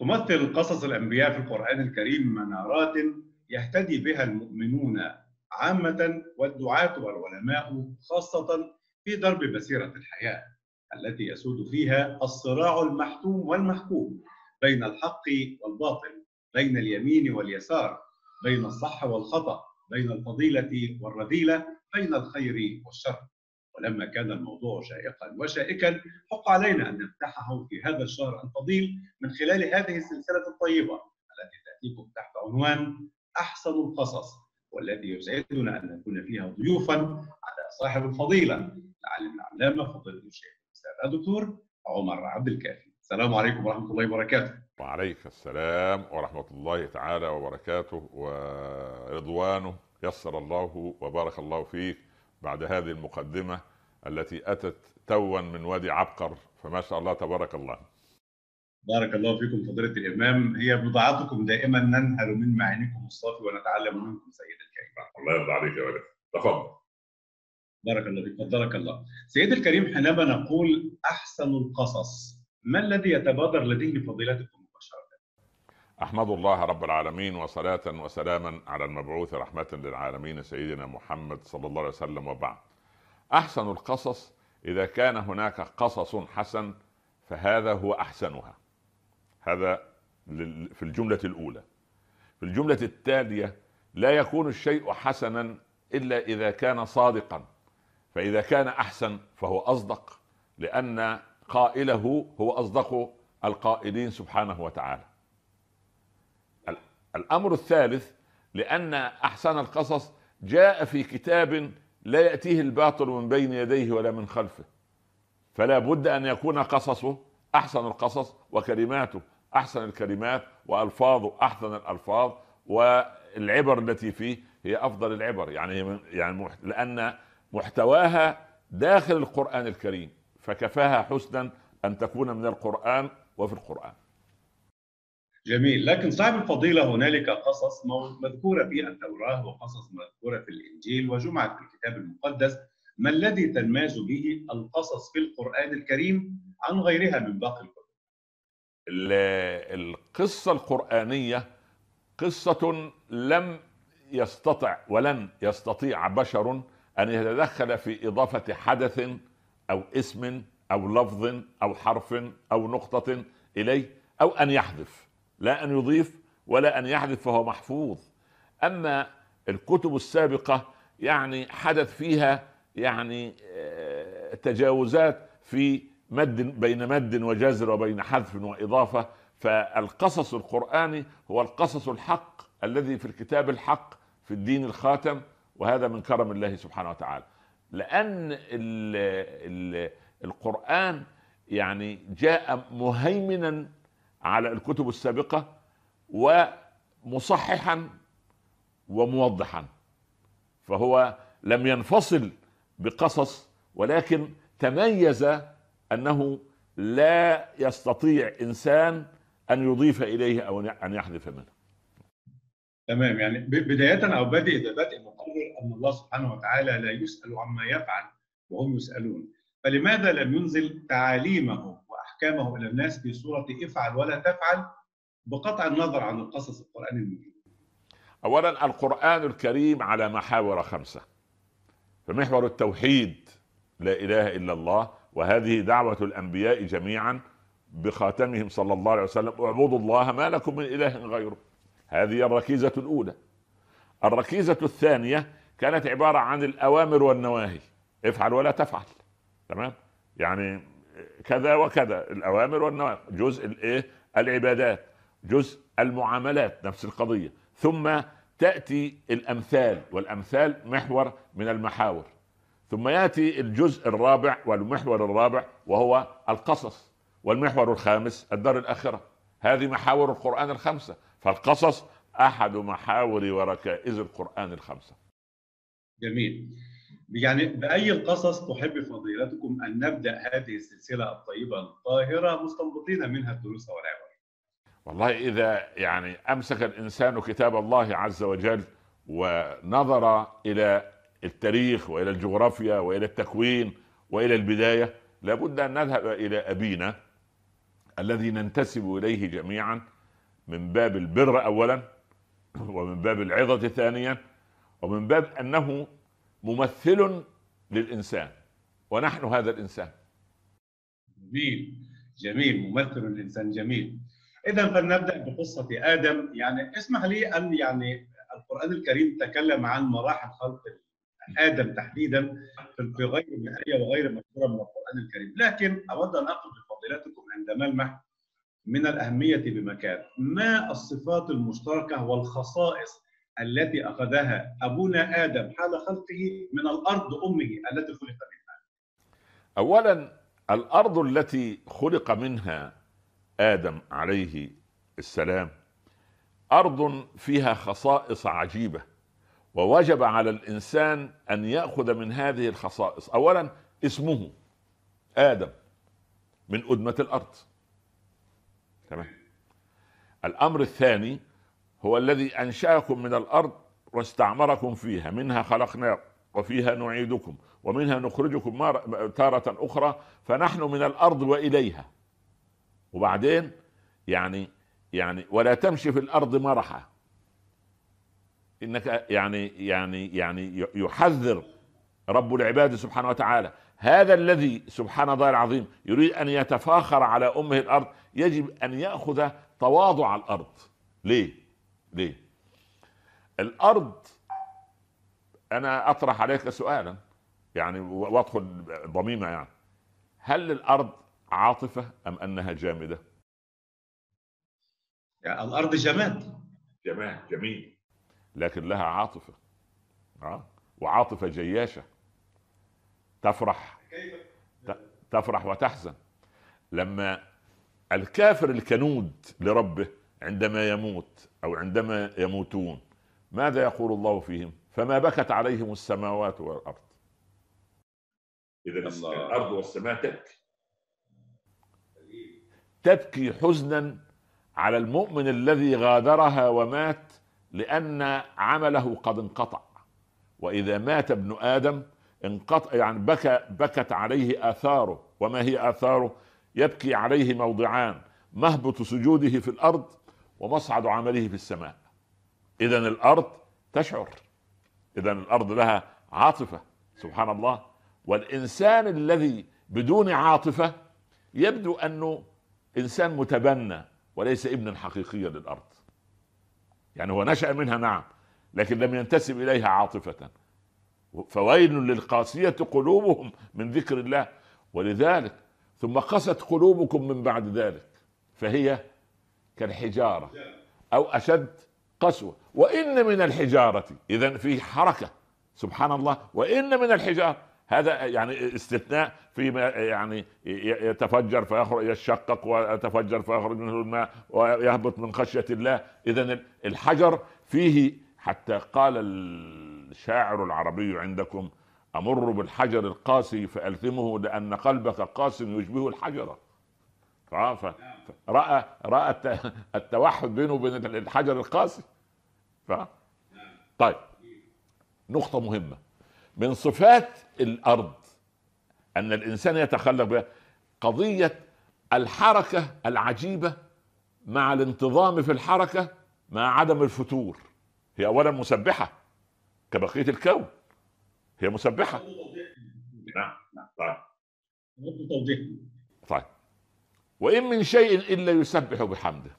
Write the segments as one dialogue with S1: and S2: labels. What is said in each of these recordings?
S1: تمثل قصص الأنبياء في القرآن الكريم منارات يهتدي بها المؤمنون عامة والدعاة والعلماء خاصة في درب مسيرة الحياة التي يسود فيها الصراع المحتوم والمحكوم بين الحق والباطل بين اليمين واليسار بين الصح والخطأ بين الفضيلة والرذيلة بين الخير والشر. ولما كان الموضوع شائقا وشائكا حق علينا أن نفتحه في هذا الشهر الفضيل من خلال هذه السلسلة الطيبة التي تأتيكم تحت عنوان أحسن القصص والتي يسعدنا أن نكون فيها ضيوفا على صاحب الفضيلة العالم العلامه فضيلة الشيخ الأستاذ الدكتور عمر عبد الكافي. السلام عليكم ورحمة الله وبركاته.
S2: وعليك السلام ورحمة الله تعالى وبركاته. ورضوانه يسر الله وبارك الله فيك بعد هذه المقدمة التي أتت توا من وادي عبقر فما شاء الله تبارك الله.
S1: بارك الله فيكم فضيلة الإمام. هي بضاعتكم دائما ننهل من معينكم الصافي ونتعلم منكم سيد الكريم.
S2: الله يرضى عليك يا ولد. تفضل.
S1: بارك الله فيك. فضلك الله. سيد الكريم حينما نقول أحسن القصص ما الذي يتبادر لديه فضيلتكم مباشرة؟
S2: أحمد الله رب العالمين وصلاة وسلاما على المبعوث رحمة للعالمين سيدنا محمد صلى الله عليه وسلم وبعد. أحسن القصص إذا كان هناك قصص حسن فهذا هو أحسنها. هذا في الجملة الأولى. في الجملة التالية لا يكون الشيء حسنا إلا إذا كان صادقا. فإذا كان أحسن فهو أصدق لأن قائله هو أصدق القائلين سبحانه وتعالى. الأمر الثالث لأن أحسن القصص جاء في كتاب لا يأتيه الباطل من بين يديه ولا من خلفه. فلا بد أن يكون قصصه أحسن القصص وكلماته أحسن الكلمات وألفاظه أحسن الألفاظ والعبر التي فيه هي أفضل العبر. يعني يعني لأن محتواها داخل القرآن الكريم فكفاها حسنا أن تكون من القرآن وفي القرآن.
S1: جميل. لكن صاحب الفضيلة هنالك قصص مذكورة في التوراة وقصص مذكورة في الإنجيل وجمعت في الكتاب المقدس. ما الذي تنماز به القصص في القرآن الكريم عن غيرها من باقي الكتب؟
S2: القصة القرآنية قصة لم يستطع ولن يستطيع بشر أن يتدخل في إضافة حدث أو اسم أو لفظ أو حرف أو نقطة إليه أو أن يحذف. لا أن يضيف ولا أن يحذف فهو محفوظ. أما الكتب السابقة يعني حدث فيها يعني آه، تجاوزات في مد بين مد وجزر وبين حذف وإضافة فالقصص القرآني هو القصص الحق الذي في الكتاب الحق في الدين الخاتم وهذا من كرم الله سبحانه وتعالى. لأن ال ال القرآن يعني جاء مهيمنا على الكتب السابقة ومصححا وموضحا. فهو لم ينفصل بقصص ولكن تميز أنه لا يستطيع إنسان أن يضيف إليه أو أن يحذف منه.
S1: تمام. يعني بداية أو بادئ بادئ مقرر أن الله سبحانه وتعالى لا يسأل عما يفعل وهم يسألون، فلماذا لم ينزل تعاليمه؟ واحكامه إلى الناس في صوره افعل ولا تفعل بقطع النظر عن القصص القراني الموجود؟
S2: اولا القرآن الكريم على محاور خمسة. فمحور التوحيد لا إله إلا الله وهذه دعوة الأنبياء جميعا بخاتمهم صلى الله عليه وسلم. اعبدوا الله ما لكم من إله غيره. هذه الركيزة الأولى. الركيزة الثانية كانت عبارة عن الأوامر والنواهي. افعل ولا تفعل. تمام؟ يعني كذا وكذا. الأوامر والنواهي. جزء الإيه؟ العبادات. جزء المعاملات نفس القضية. ثم تأتي الأمثال والأمثال محور من المحاور. ثم يأتي الجزء الرابع والمحور الرابع وهو القصص والمحور الخامس الدار الآخرة. هذه محاور القرآن الخمسة. فالقصص أحد محاور وركائز القرآن الخمسة.
S1: جميل. يعني بأي القصص تحب فضيلتكم أن نبدأ هذه السلسلة الطيبة الطاهرة مستنبطين منها الدروس والعبر؟
S2: والله إذا يعني أمسك الإنسان كتاب الله عز وجل ونظر إلى التاريخ وإلى الجغرافيا وإلى التكوين وإلى البداية لابد أن نذهب إلى أبينا الذي ننتسب إليه جميعا من باب البر اولا ومن باب العظة ثانيا ومن باب أنه ممثل للإنسان ونحن هذا الإنسان.
S1: جميل جميل ممثل الانسان جميل. اذا فلنبدا بقصة آدم. يعني اسمح لي أن يعني القرآن الكريم تكلم عن مراحل خلق آدم تحديدا في غير من إيه وغير مذكورة من القرآن الكريم. لكن أود أن أقف بفضيلتكم عند ملمح من الأهمية بمكان. ما الصفات المشتركة والخصائص التي أخذها أبونا آدم حال خلقه من الأرض أمه التي خلق منها.
S2: اولا الأرض التي خلق منها آدم عليه السلام أرض فيها خصائص عجيبة ووجب على الإنسان أن يأخذ من هذه الخصائص. اولا اسمه آدم من أدمة الأرض. تمام؟ الأمر الثاني هو الذي أنشأكم من الأرض واستعمركم فيها منها خلقناكم وفيها نعيدكم ومنها نخرجكم تارة أخرى فنحن من الأرض وإليها. وبعدين يعني يعني ولا تمشي في الأرض مرحا. إنك يعني يعني يعني يحذر رب العباد سبحانه وتعالى. هذا الذي سبحان الله العظيم يريد أن يتفاخر على أمه الأرض يجب أن يأخذ تواضع الأرض. ليه؟ ليه؟ الأرض أنا أطرح عليك سؤالا يعني وأدخل ضميمة يعني. هل الأرض عاطفة أم أنها جامدة؟
S1: يعني الأرض جماد.
S2: جماد جميل. لكن لها عاطفة. آه وعاطفة جياشة. تفرح. تفرح وتحزن. لما الكافر الكنود لربه عندما يموت أو عندما يموتون ماذا يقول الله فيهم؟ فما بكت عليهم السماوات والأرض. اذا الأرض والسماء تبكي. تبكي حزنا على المؤمن الذي غادرها ومات لأن عمله قد انقطع. وإذا مات ابن آدم انقطع يعني بكى بكت عليه آثاره. وما هي آثاره؟ يبكي عليه موضعان مهبط سجوده في الأرض ومصعد عمله في السماء. اذا الأرض تشعر. اذا الأرض لها عاطفة سبحان الله. والإنسان الذي بدون عاطفة يبدو أنه إنسان متبنى وليس ابنا حقيقيا للأرض. يعني هو نشأ منها نعم لكن لم ينتسب إليها عاطفة. فويل للقاسية قلوبهم من ذكر الله. ولذلك ثم قست قلوبكم من بعد ذلك. فهي كالحجارة أو أشد قسوة. وإن من الحجارة اذا في حركة سبحان الله. وإن من الحجارة هذا يعني استثناء فيما يعني يتفجر فيخرج يشقق ويتفجر فيخرج منه الماء ويهبط من خشية الله. اذا الحجر فيه حتى قال الشاعر العربي عندكم أمر بالحجر القاسي فألثمه لأن قلبك قاس يشبه الحجر. فراى رأى التوحد بينه وبين الحجر القاسي؟ ف طيب. نقطة مهمة. من صفات الأرض أن الإنسان يتخلق بها قضية الحركة العجيبة مع الانتظام في الحركة مع عدم الفتور. هي اولا مسبحة كبقية الكون. هي مسبحة. نعم. نعم. طيب. طيب. وإن من شيء إلا يسبح بحمده.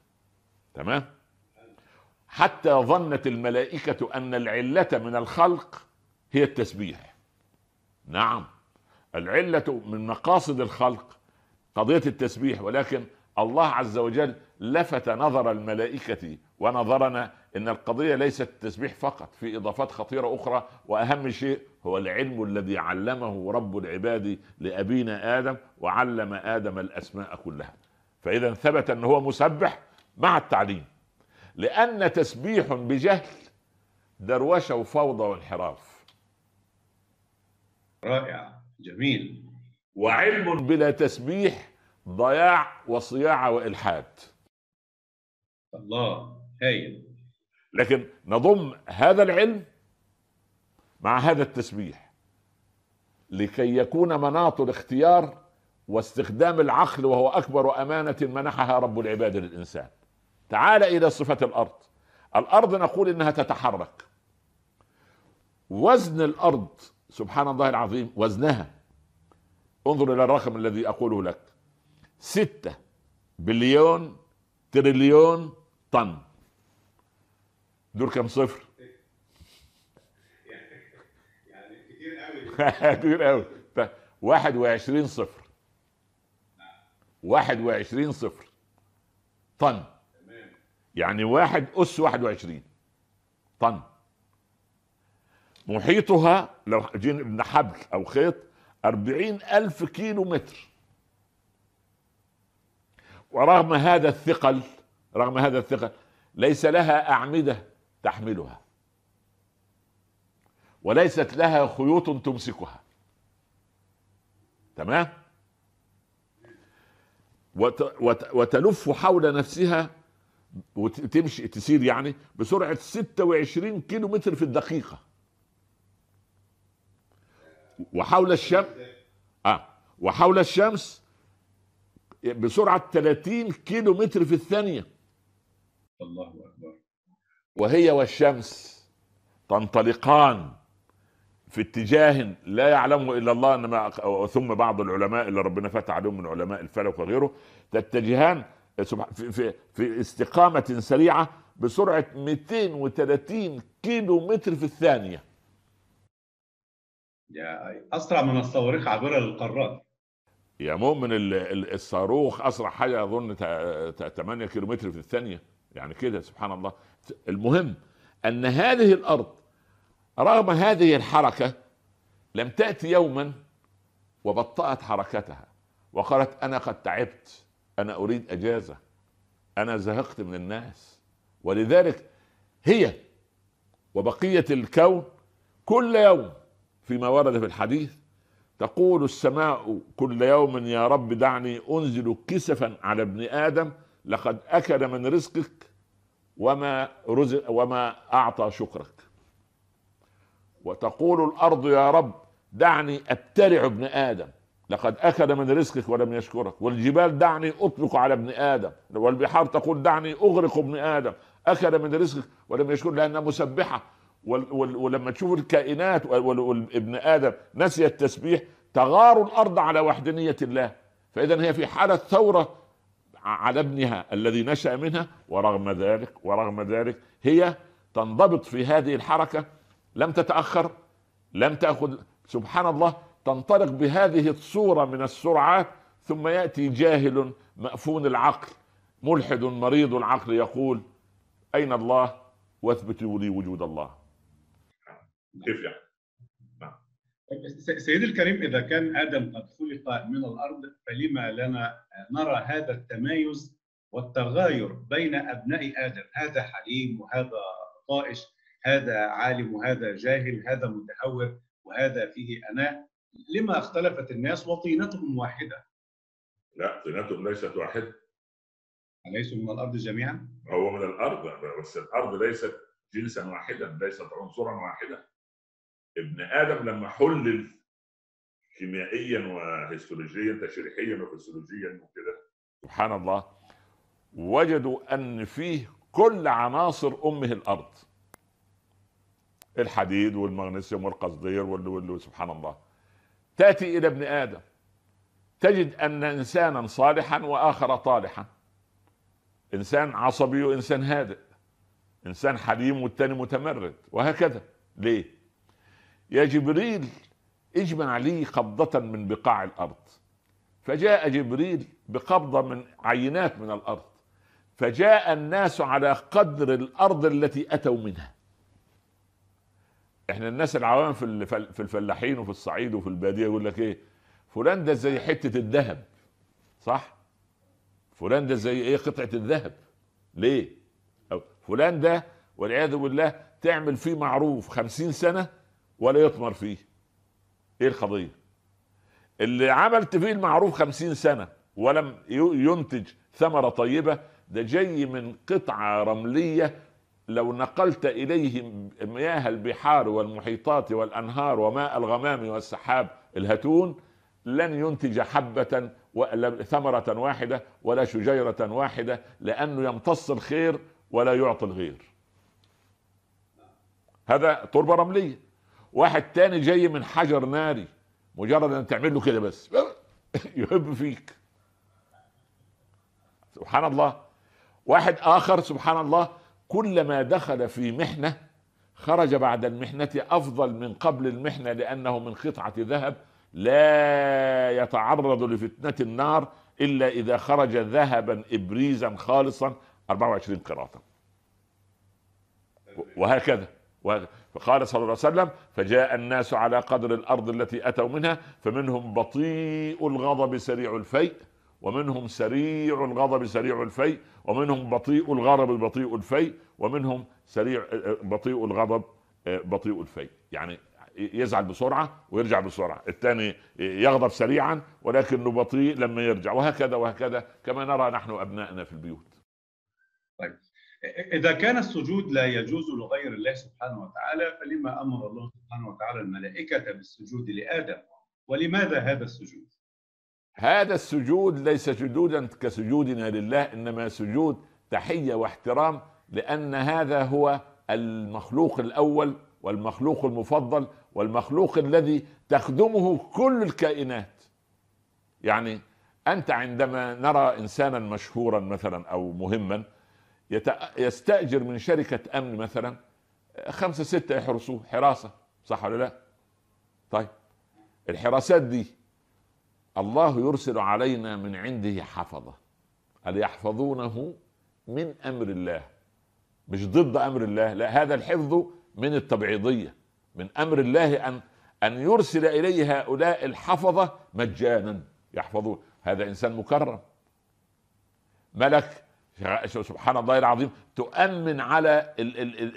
S2: تمام؟ حتى ظنت الملائكة أن العلة من الخلق هي التسبيح. نعم. العلة من مقاصد الخلق قضية التسبيح ولكن الله عز وجل لفت نظر الملائكة ونظرنا إن القضية ليست التسبيح فقط في إضافات خطيرة أخرى وأهم شيء هو العلم الذي علمه رب العباد لأبينا آدم وعلم آدم الأسماء كلها. فإذا ثبت إن هو مسبح مع التعليم لأن تسبيح بجهل دروشة وفوضى وانحراف.
S1: رائع جميل.
S2: وعلم بلا تسبيح ضياع وصياعة وإلحاد.
S1: الله هايل.
S2: لكن نضم هذا العلم مع هذا التسبيح لكي يكون مناط الاختيار واستخدام العقل وهو أكبر أمانة منحها رب العباد للإنسان. تعال إلى صفة الأرض. الأرض نقول إنها تتحرك. وزن الأرض سبحان الله العظيم وزنها. انظر إلى الرقم الذي أقوله لك. ستة بليون تريليون طن. دول كم صفر؟
S1: يعني كتير قوي.
S2: كتير قوي 21 صفر. 21 صفر طن. يعني واحد أس 21 طن. محيطها لو جينا حبل أو خيط أربعين ألف كيلو متر ورغم هذا الثقل رغم هذا الثقل ليس لها أعمدة تحملها. وليست لها خيوط تمسكها. تمام؟ وت وت وتلف حول نفسها وتمشي تسير يعني بسرعة 26 كيلو متر في الدقيقة. وحول الشمس آه وحول الشمس بسرعة 30 كيلو متر في الثانية.
S1: الله أكبر.
S2: وهي والشمس تنطلقان في اتجاه لا يعلمه إلا الله إنما ثم بعض العلماء اللي ربنا فتح عليهم من علماء الفلك وغيره تتجهان في, في, في استقامة سريعة بسرعة 230 كيلو متر في الثانية.
S1: يا أسرع من الصواريخ عابره للقارات
S2: يا مؤمن ال- ال- الصاروخ أسرع حاجة أظن تا- تا- 8 كيلو متر في الثانية. يعني كده سبحان الله. المهم أن هذه الأرض رغم هذه الحركة لم تأتي يوما وبطأت حركتها وقالت أنا قد تعبت أنا أريد أجازة أنا زهقت من الناس. ولذلك هي وبقية الكون كل يوم فيما ورد في الحديث تقول السماء كل يوم يا رب دعني أنزل كسفا على ابن آدم لقد أكل من رزقك وما رزق وما أعطى شكرك. وتقول الأرض يا رب دعني أبتلع ابن آدم لقد أكل من رزقك ولم يشكرك. والجبال دعني أطلق على ابن آدم والبحار تقول دعني أغرق ابن آدم أكل من رزقك ولم يشكر لأنها مسبحة. ولما تشوف الكائنات وابن آدم نسي التسبيح تغار الأرض على وحدانيه الله. فاذا هي في حالة ثورة على ابنها الذي نشأ منها ورغم ذلك ورغم ذلك هي تنضبط في هذه الحركة. لم تتأخر لم تأخذ سبحان الله تنطلق بهذه الصورة من السرعات ثم يأتي جاهل مأفون العقل ملحد مريض العقل يقول أين الله؟ واثبتوا لي وجود الله. كيف يعني
S1: س- سيدي الكريم إذا كان آدم قد خلق من الأرض فلما لنا نرى هذا التمايز والتغاير بين أبناء آدم؟ هذا حليم وهذا طائش هذا عالم وهذا جاهل هذا متهور وهذا فيه أناء. لما اختلفت الناس وطينتهم واحدة؟
S2: لا طينتهم ليست واحدة.
S1: أليسوا من الأرض جميعا؟
S2: هو من الأرض بس الأرض ليست جنسا واحدا ليست عنصرا واحدا. ابن آدم لما حلل كيميائيا وهيستولوجيا تشريحيا وفسيولوجيا وكده. سبحان الله. وجدوا أن فيه كل عناصر أمه الأرض. الحديد والمغنيسيوم والقصدير وال- سبحان الله. تأتي إلى ابن آدم. تجد أن انسانا صالحا وآخر طالحا. إنسان عصبي وإنسان هادئ. إنسان حليم والتاني متمرد. وهكذا. ليه؟ يا جبريل اجمع لي قبضة من بقاع الأرض. فجاء جبريل بقبضة من عينات من الأرض. فجاء الناس على قدر الأرض التي أتوا منها. إحنا الناس العوام في في الفلاحين وفي الصعيد وفي البادية يقول لك إيه؟ فلان ده زي حتة الذهب صح؟ فلان ده زي إيه؟ قطعة الذهب. ليه؟ أو فلان ده والعياذ بالله تعمل فيه معروف خمسين سنة ولا يطمر فيه. إيه القضية؟ اللي عملت فيه المعروف خمسين سنة ولم ينتج ثمرة طيبة ده جاي من قطعة رملية. لو نقلت إليه مياه البحار والمحيطات والأنهار وماء الغمام والسحاب الهتون لن ينتج حبة ثمرة واحدة ولا شجيرة واحدة لأنه يمتص الخير ولا يعطي الغير. هذا تربة رملية. واحد تاني جاي من حجر ناري مجرد أن تعمل له كده بس. يهب فيك. سبحان الله. واحد آخر سبحان الله كلما دخل في محنة خرج بعد المحنة أفضل من قبل المحنة لأنه من قطعة ذهب لا يتعرض لفتنة النار إلا إذا خرج ذهبا ابريزا خالصا 24 قراطا. وهكذا. فقال صلى الله عليه وسلم فجاء الناس على قدر الأرض التي أتوا منها فمنهم بطيء الغضب سريع الفيء ومنهم سريع الغضب سريع الفيء ومنهم بطيء الغضب بطيء الفيء ومنهم سريع بطيء الغضب بطيء الفيء. يعني يزعل بسرعة ويرجع بسرعة. الثاني يغضب سريعا ولكنه بطيء لما يرجع وهكذا وهكذا كما نرى نحن أبنائنا في البيوت.
S1: طيب. إذا كان السجود لا يجوز لغير الله سبحانه وتعالى فلما أمر الله سبحانه وتعالى الملائكة بالسجود لآدم ولماذا هذا السجود؟
S2: هذا السجود ليس سجودا كسجودنا لله إنما سجود تحية واحترام لأن هذا هو المخلوق الأول والمخلوق المفضل والمخلوق الذي تخدمه كل الكائنات يعني أنت عندما نرى إنسانا مشهورا مثلا أو مهما يستأجر من شركة أمن مثلا خمسة ستة يحرسوه. حراسة صح ولا لا؟ طيب. الحراسات دي الله يرسل علينا من عنده حفظة. قال يحفظونه من أمر الله؟ مش ضد أمر الله لا. هذا الحفظ من التبعيضية من أمر الله أن أن يرسل إليه هؤلاء الحفظة مجانا يحفظون. هذا إنسان مكرم. ملك سبحان الله العظيم تؤمن على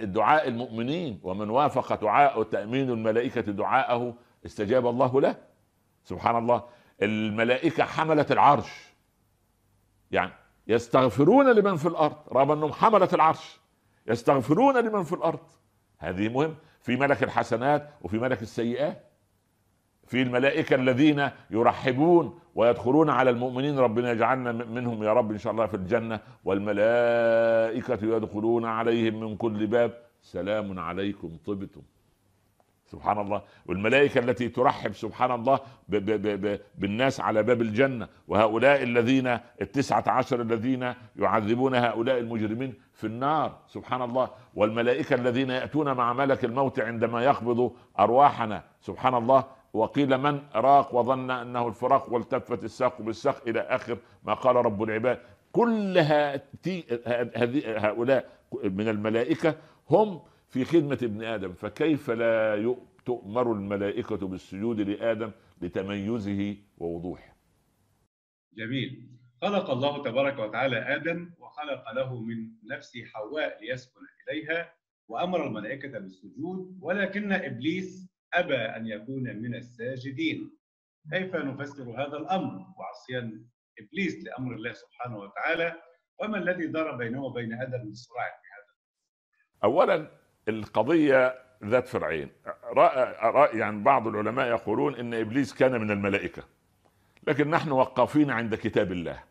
S2: الدعاء المؤمنين ومن وافق دعاء تأمين الملائكة دعاءه استجاب الله له. سبحان الله الملائكة حملة العرش. يعني يستغفرون لمن في الأرض رغم أنهم حملة العرش. يستغفرون لمن في الأرض. هذه مهم. في ملك الحسنات وفي ملك السيئات. في الملائكة الذين يرحبون ويدخلون على المؤمنين. ربنا يجعلنا منهم يا رب إن شاء الله في الجنة. والملائكة يدخلون عليهم من كل باب. سلام عليكم طبتم. سبحان الله. والملائكة التي ترحب سبحان الله ب ب ب بالناس على باب الجنة. وهؤلاء الذين التسعة عشر الذين يعذبون هؤلاء المجرمين في النار. سبحان الله. والملائكة الذين يأتون مع ملك الموت عندما يقبض أرواحنا. سبحان الله. وقيل من؟ راق وظن أنه الفراق والتفت الساق بالساق إلى آخر ما قال رب العباد. كل هؤلاء من الملائكة هم في خدمة ابن آدم. فكيف لا تؤمر الملائكة بالسجود لآدم لتميزه ووضوحه؟
S1: جميل. خلق الله تبارك وتعالى آدم وخلق له من نفسه حواء ليسكن إليها وأمر الملائكة بالسجود ولكن إبليس أبى أن يكون من الساجدين. كيف نفسر هذا الأمر؟ وعصيان إبليس لأمر الله سبحانه وتعالى. وما الذي دار بينه وبين آدم من صراع في هذا؟
S2: أولا القضية ذات فرعين. رأي يعني بعض العلماء يقولون إن إبليس كان من الملائكة. لكن نحن وقافين عند كتاب الله.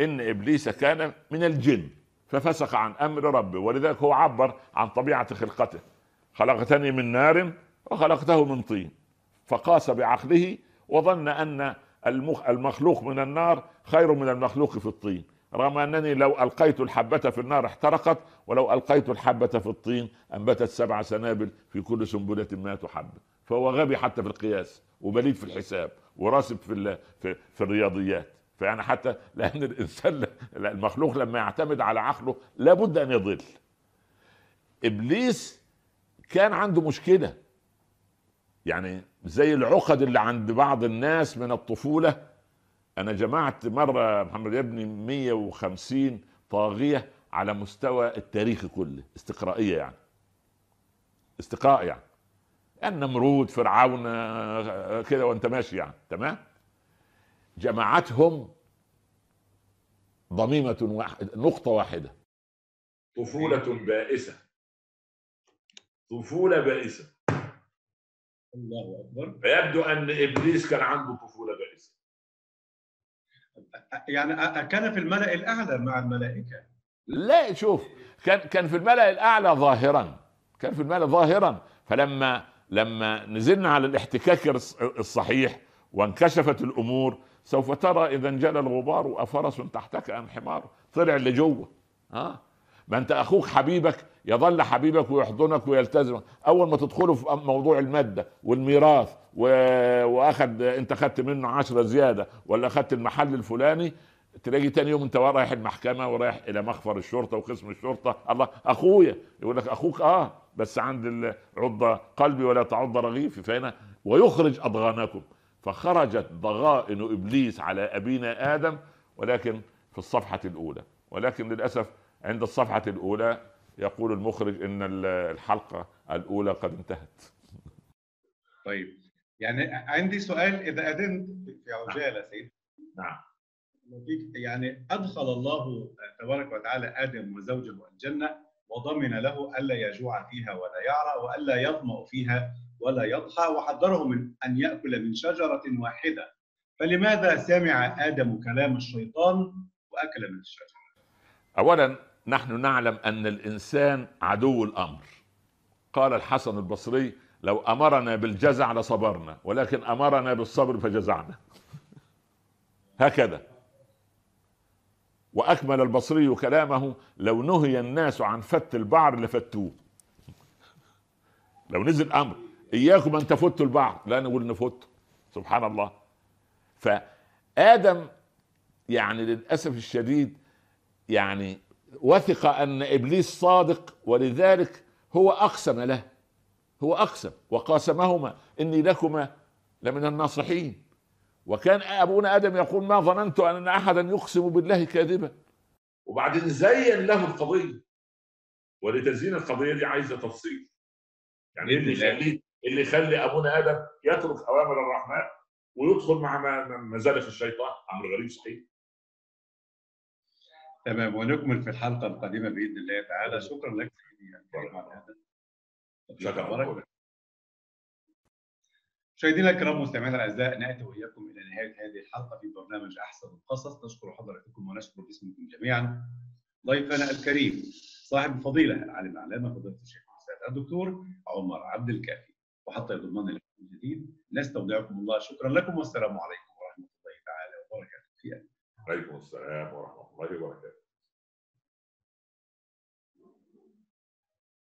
S2: إن إبليس كان من الجن ففسق عن أمر ربه. ولذلك هو عبر عن طبيعة خلقته. خلقتني من نار وخلقته من طين. فقاس بعقله وظن أن المخلوق من النار خير من المخلوق في الطين. رغم أنني لو ألقيت الحبة في النار احترقت ولو ألقيت الحبة في الطين أنبتت سبع سنابل في كل سنبلة مائة حبه فهو غبي حتى في القياس وبليد في الحساب وراسب في في, في الرياضيات. فيعني حتى لأن الإنسان المخلوق لما يعتمد على عقله لابد أن يضل. إبليس كان عنده مشكلة. يعني زي العقد اللي عند بعض الناس من الطفولة. أنا جمعت مرة محمد ابني 150 طاغية على مستوى التاريخ كله استقرائية يعني. استقراء يعني. النمرود فرعون كده وأنت ماشي يعني تمام؟ جمعتهم ضميمة واحدة نقطة واحدة. طفولة بائسة. طفوله بائسه
S1: الله أكبر.
S2: فيبدو أن إبليس كان عنده طفولة بائسة.
S1: يعني كان في الملأ الأعلى مع الملائكة.
S2: لا شوف كان كان في الملأ الأعلى ظاهرا. كان في الملأ ظاهرا. فلما لما نزلنا على الاحتكاك الصحيح وانكشفت الأمور سوف ترى إذا انجلى الغبار أفرس تحتك أم حمار. طلع اللي جوه ها ما انت أخوك حبيبك يظل حبيبك ويحضنك ويلتزم اول ما تدخلوا في موضوع المادة والميراث و... واخد انت خدت منه عشرة زيادة ولا اخدت المحل الفلاني تلاقي تاني يوم انت رايح المحكمة ورايح إلى مخفر الشرطة وقسم الشرطة. الله أخويا. يقول لك أخوك آه بس عند عض قلبي ولا تعض رغيفي فهنا ويخرج أضغانكم. فخرجت ضغائن إبليس على أبينا آدم ولكن في الصفحة الأولى. ولكن للأسف عند الصفحة الأولى يقول المخرج إن الحلقة الأولى قد انتهت.
S1: طيب يعني عندي سؤال إذا أذنت في عجاله سيد
S2: نعم.
S1: يعني أدخل الله تبارك وتعالى آدم وزوجه الجنة وضمن له ألا يجوع فيها ولا يعرى وألا يظمأ فيها ولا يضحى وحذره من أن يأكل من شجرة واحدة. فلماذا سمع آدم كلام الشيطان وأكل من الشجرة؟
S2: اولا نحن نعلم أن الإنسان عدو الأمر. قال الحسن البصري لو أمرنا بالجزع لصبرنا ولكن أمرنا بالصبر فجزعنا. هكذا. وأكمل البصري كلامه لو نهي الناس عن فت البعر لفتوه. لو نزل أمر إياكم أن تفتوا البعر. لا نقول نفت سبحان الله. فآدم يعني للأسف الشديد يعني وثق أن إبليس صادق ولذلك هو أقسم له هو أقسم وقاسمهما إني لكما لمن الناصحين. وكان أبونا آدم يقول ما ظننت أن أحدا يقسم بالله كاذبا. وبعدين زين له القضية ولتزيين القضية دي عايزة تفصيل. يعني إيه اللي يخليه اللي يخلي أبونا آدم يترك أوامر الرحمن ويدخل مع مزالق الشيطان؟ أمر غريب صحيح.
S1: تمام ونكمل في الحلقة القادمه بإذن الله تعالى. شكرا لك سيدي
S2: شكرا.
S1: مشاهدينا الكرام مستمعينا الأعزاء نأتي وإياكم إلى نهاية هذه الحلقة في برنامج أحسن القصص. نشكر حضراتكم ونشكر باسمكم جميعا. ضيفنا الكريم صاحب الفضيلة العالم العلامه فضيلة الشيخ الأستاذ الدكتور عمر عبد الكافي. وحتى يضمن لكم الجديد نستودعكم الله. شكرا لكم والسلام عليكم ورحمة الله تعالى وبركاته.
S2: في عليكم السلام ورحمه الله وبركاته